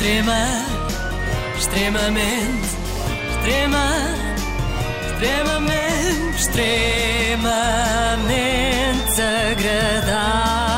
Extrema, extremamente, extrema, extremamente, extremamente agradável.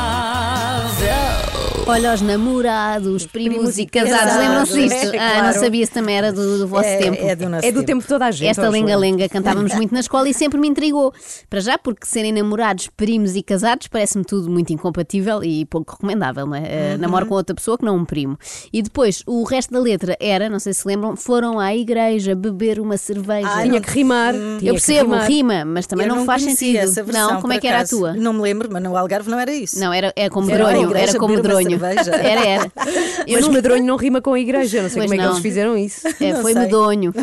Olha os namorados, primos, primos e casados. Lembram-se disto? É, Ah, não sabia se também era do, do vosso é, tempo. É do nosso É do tempo de toda a gente. Esta lenga-lenga cantávamos muito na escola e sempre me intrigou. Para já, porque serem namorados, primos e casados parece-me tudo muito incompatível e pouco recomendável, não é? Eh, Namoro com outra pessoa que não um primo. E depois, o resto da letra era, não sei se lembram, foram à igreja beber uma cerveja. Ah, Tinha não- que rimar. Hum. tinha Eu percebo, rimar. rima, mas também Eu não, faz sentido. Essa versão, não, como é que era a tua? Não me lembro, mas no Algarve não era isso. Não, era, era como Era à medronho. Era como beber uma medronho. Era, era. Eu Mas nunca- medronho não rima com a igreja. Não sei Pois como é que não. eles fizeram isso. É, Não foi sei. medonho.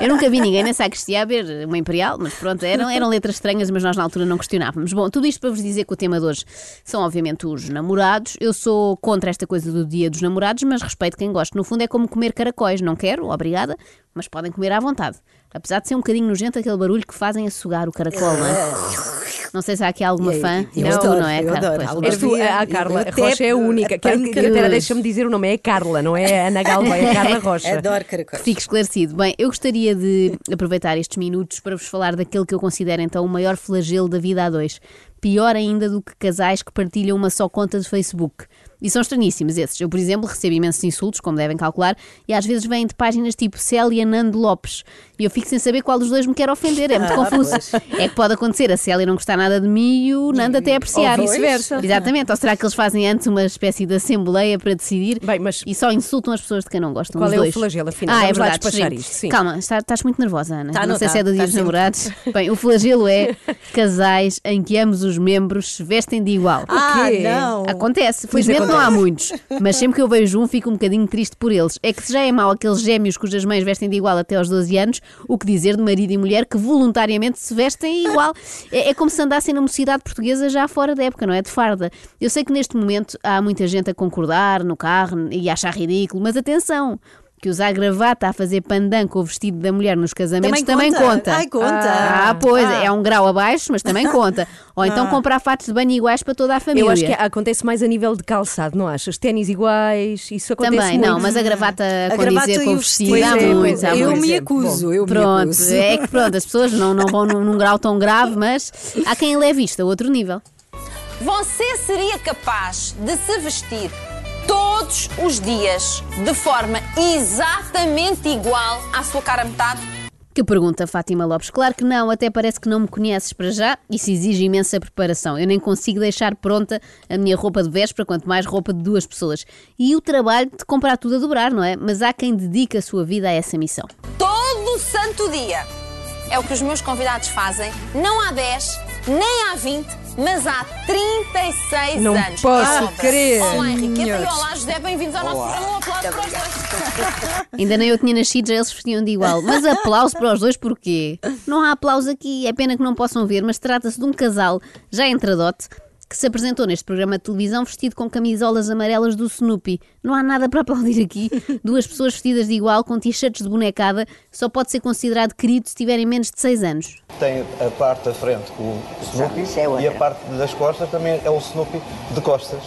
Eu nunca vi ninguém na sacristia a ver uma imperial, mas pronto, eram, eram letras estranhas, mas nós na altura não questionávamos. Bom, tudo isto para vos dizer que o tema de hoje são obviamente os namorados. Eu sou contra esta coisa do dia dos namorados, mas respeito quem gosta. No fundo é como comer caracóis. Não quero, obrigada, mas podem comer à vontade. Apesar de ser um bocadinho nojento aquele barulho que fazem a sugar o caracol, não é? Não sei se há aqui alguma Eu- fã. eu És tu, adoro, não é, eu adoro. Pois, tu, a Carla Rocha é a única. Quero apanho que até deixa-me dizer o nome, é Carla, não é a Ana Galvão, é a Carla Rocha. Adoro caracóis. Fique esclarecido. Bem, eu gostaria de aproveitar estes minutos para vos falar daquele que eu considero então o maior flagelo da vida a dois. Pior ainda do que casais que partilham uma só conta de Facebook. E são estranhíssimos esses. Eu, por exemplo, recebo imensos insultos, como devem calcular, e às vezes vêm de páginas tipo Célia Nando Lopes. E eu fico sem saber qual dos dois me quer ofender. É muito Ah, confuso. pois. É que pode acontecer a Célia não gostar nada de mim e o Nando até apreciar. Ou vice-versa. Exatamente. Ou será que eles fazem antes uma espécie de assembleia para decidir Bem, mas- e só insultam as pessoas de quem não gostam? Qual é o flagelo, afinal? Ah, Vamos é verdade. despachar sim. isto, sim. Calma, está- estás muito nervosa, Ana. Tá, não não sei tá, se é do dia tá dos namorados. Bem, o flagelo é casais em que ambos os membros se vestem de igual. Ah, não. Acontece, felizmente não há muitos, mas sempre que eu vejo um fico um bocadinho triste por eles. É que se já é mau aqueles gêmeos cujas mães vestem de igual até aos 12 anos, o que dizer de marido e mulher que voluntariamente se vestem igual? É, é como se andassem na mocidade portuguesa já fora da época, não é? De farda. Eu sei que neste momento há muita gente a concordar no carro e a achar ridículo, mas atenção! Que usar gravata a fazer pandan com o vestido da mulher nos casamentos também, Também conta. conta. Ai, conta. Ah, pois, Ah. é um grau abaixo, mas também conta. Ou então comprar fatos de banho iguais para toda a família. Eu acho que acontece mais a nível de calçado, não achas? Ténis iguais, isso acontece Também, muito. não, mas a gravata A com gravata dizer e com o vestido. vestido há é, muito, é. Eu me acuso, eu me Pronto, acuso. é que pronto, as pessoas não, não vão num, num grau tão grave, mas há quem leve isto a outro nível. Você seria capaz de se vestir todos os dias de forma exatamente igual à sua cara metade? Que pergunta, Fátima Lopes? Claro que não, até parece que não me conheces para já. Isso exige imensa preparação. Eu nem consigo deixar pronta a minha roupa de véspera, quanto mais roupa de duas pessoas. E o trabalho de comprar tudo a dobrar, não é? Mas há quem dedique a sua vida a essa missão. Todo santo dia. É o que os meus convidados fazem. Não há 10, nem há 20, mas há 36 Não anos. posso Obra. crer. Olá, Henriqueta e olá, José. Bem-vindos ao nosso programa. Um aplauso para os dois. Ainda nem eu tinha nascido, já eles vestiam de igual. Mas aplauso para os dois, porquê? Não há aplauso aqui, é pena que não possam ver, mas trata-se de um casal já entradote que se apresentou neste programa de televisão vestido com camisolas amarelas do Snoopy. Não há nada para aplaudir aqui. Duas pessoas vestidas de igual, com t-shirts de bonecada, só pode ser considerado querido se tiverem menos de 6 anos. Tem a parte da frente com o Snoopy é e a parte das costas também é o Snoopy de costas.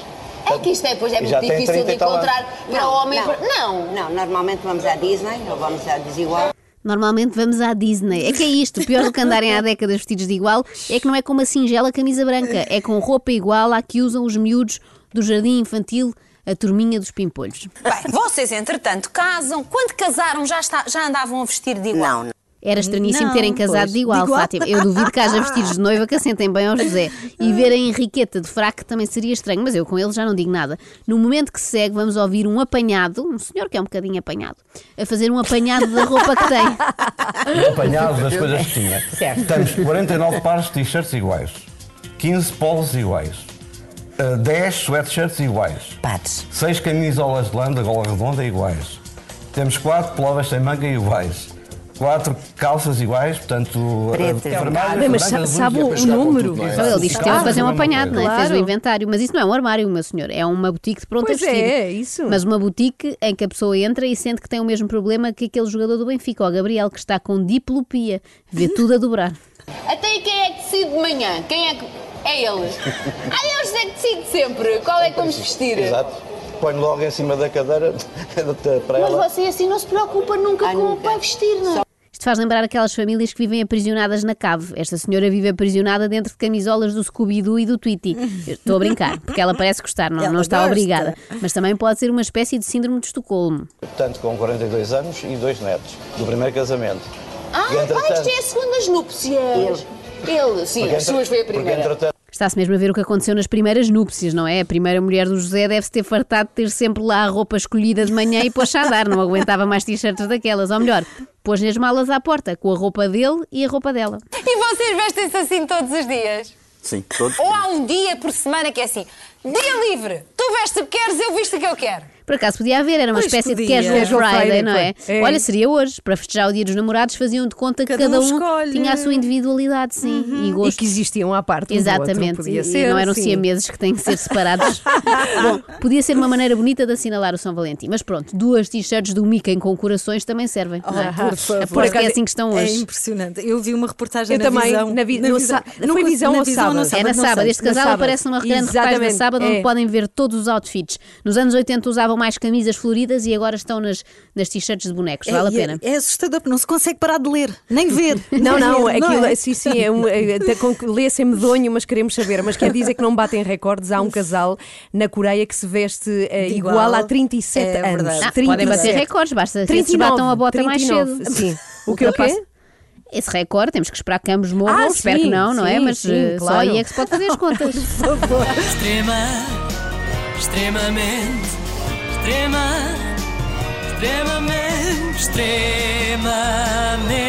É que isto é, depois é muito difícil 30 de encontrar para o homem. e para- Não, não, normalmente vamos à Disney ou vamos à Desigual. Normalmente vamos à Disney. É que é isto, pior do que andarem há décadas vestidos de igual é que não é com uma singela camisa branca, é com roupa igual à que usam os miúdos do jardim infantil, a turminha dos pimpolhos. Bem, vocês, entretanto, casam. Quando casaram, já, está- já andavam a vestir de igual? Não, não. Era estranhíssimo Não, terem casado pois, de igual, de igual. Fátima. Eu duvido que haja vestidos de noiva que assentem bem ao José. E ver a Henriqueta de fraco também seria estranho, mas eu com ele já não digo nada. No momento que se segue, vamos ouvir um apanhado, um senhor que é um bocadinho apanhado, a fazer um apanhado da roupa que tem. Apanhados das coisas que tinha. Temos 49 pares de t-shirts iguais, 15 polos iguais, eh, 10 sweatshirts iguais, Patos. 6 camisolas de lã da gola redonda iguais. Temos 4 plovas sem manga iguais. 4 calças iguais, portanto. Pretas. mas brancas, sabe o com número? tudo, é? Então ele disse que teve a fazer um apanhado, não é? Claro. Fez o inventário. Mas isso não é um armário, meu senhor. É uma boutique de pronto Pois a vestir. é, isso. Mas uma boutique em que a pessoa entra e sente que tem o mesmo problema que aquele jogador do Benfica, o Gabriel, que está com diplopia. Vê tudo a dobrar. Até quem é que decide de manhã? Quem é que. É eles. Ah, eles é que decide sempre qual é que vamos vestir. Exato. ponho logo em cima da cadeira para Mas ela. você assim não se preocupa nunca Ah, com o nunca. para vestir, não é? Faz lembrar aquelas famílias que vivem aprisionadas na cave. Esta senhora vive aprisionada dentro de camisolas do Scooby-Doo e do Tweety. Estou a brincar, porque ela parece gostar, não, não está gosta. obrigada. Mas também pode ser uma espécie de síndrome de Estocolmo. Portanto, com 42 anos e dois netos, do primeiro casamento. Ah, E, pai, entretanto- isto é a segunda núpcias. Ele, sim, Porque as suas foi a primeira. Está-se mesmo a ver o que aconteceu nas primeiras núpcias, não é? A primeira mulher do José deve-se ter fartado de ter sempre lá a roupa escolhida de manhã e pôs-se a andar, não aguentava mais t-shirts daquelas. Ou melhor, pôs-lhe as malas à porta, com a roupa dele e a roupa dela. E vocês vestem-se assim todos os dias? Sim, todos. Ou há um dia por semana que é assim: dia livre, tu vestes o que queres, eu visto o que eu quero. Por acaso podia haver, era uma Pois espécie de podia. casual Casual Friday, Friday, não é? É. Olha, seria hoje. Para festejar o dia dos namorados, faziam de conta que Cada cada, um escolhe. tinha a sua individualidade, sim, e E gosto. que existiam à parte um do outro, Exatamente, podia e- ser, e não eram sim. siameses que têm que ser separados. Bom, podia ser uma maneira bonita de assinalar o São Valentim, mas pronto, duas t-shirts do Mickey com corações também servem. não é? por favor. Parece que é assim que estão É hoje. impressionante. Eu vi uma reportagem Eu na também, visão. na vi- no visão. Não foi visão na ou visão, sábado? É na sábado. Este Na casal aparece numa grande reportagem da Exatamente, sábado onde é. podem ver todos os outfits. Nos anos 80 usavam mais camisas floridas e agora estão nas, nas t-shirts de bonecos. Vale a É, pena. É, é assustador, porque não se consegue parar de ler, nem ver. Não, nem não, ver, aquilo, é? sim, sim, é um, é, lê-se em medonho, mas queremos saber. Mas quer dizer que não batem recordes. Há um casal na Coreia que se veste eh, igual, igual. há 37 É anos. verdade. Ah, 37. podem bater recordes, basta que esses 39, batam a bota mais 39, cedo. Sim. O que o quê? Esse recorde, temos que esperar que ambos morram. Ah, Espero sim, que não, não é? sim, Mas sim, eh, só claro. aí é que se pode fazer as contas. Extrema, extremamente, strema, strema með, strema með.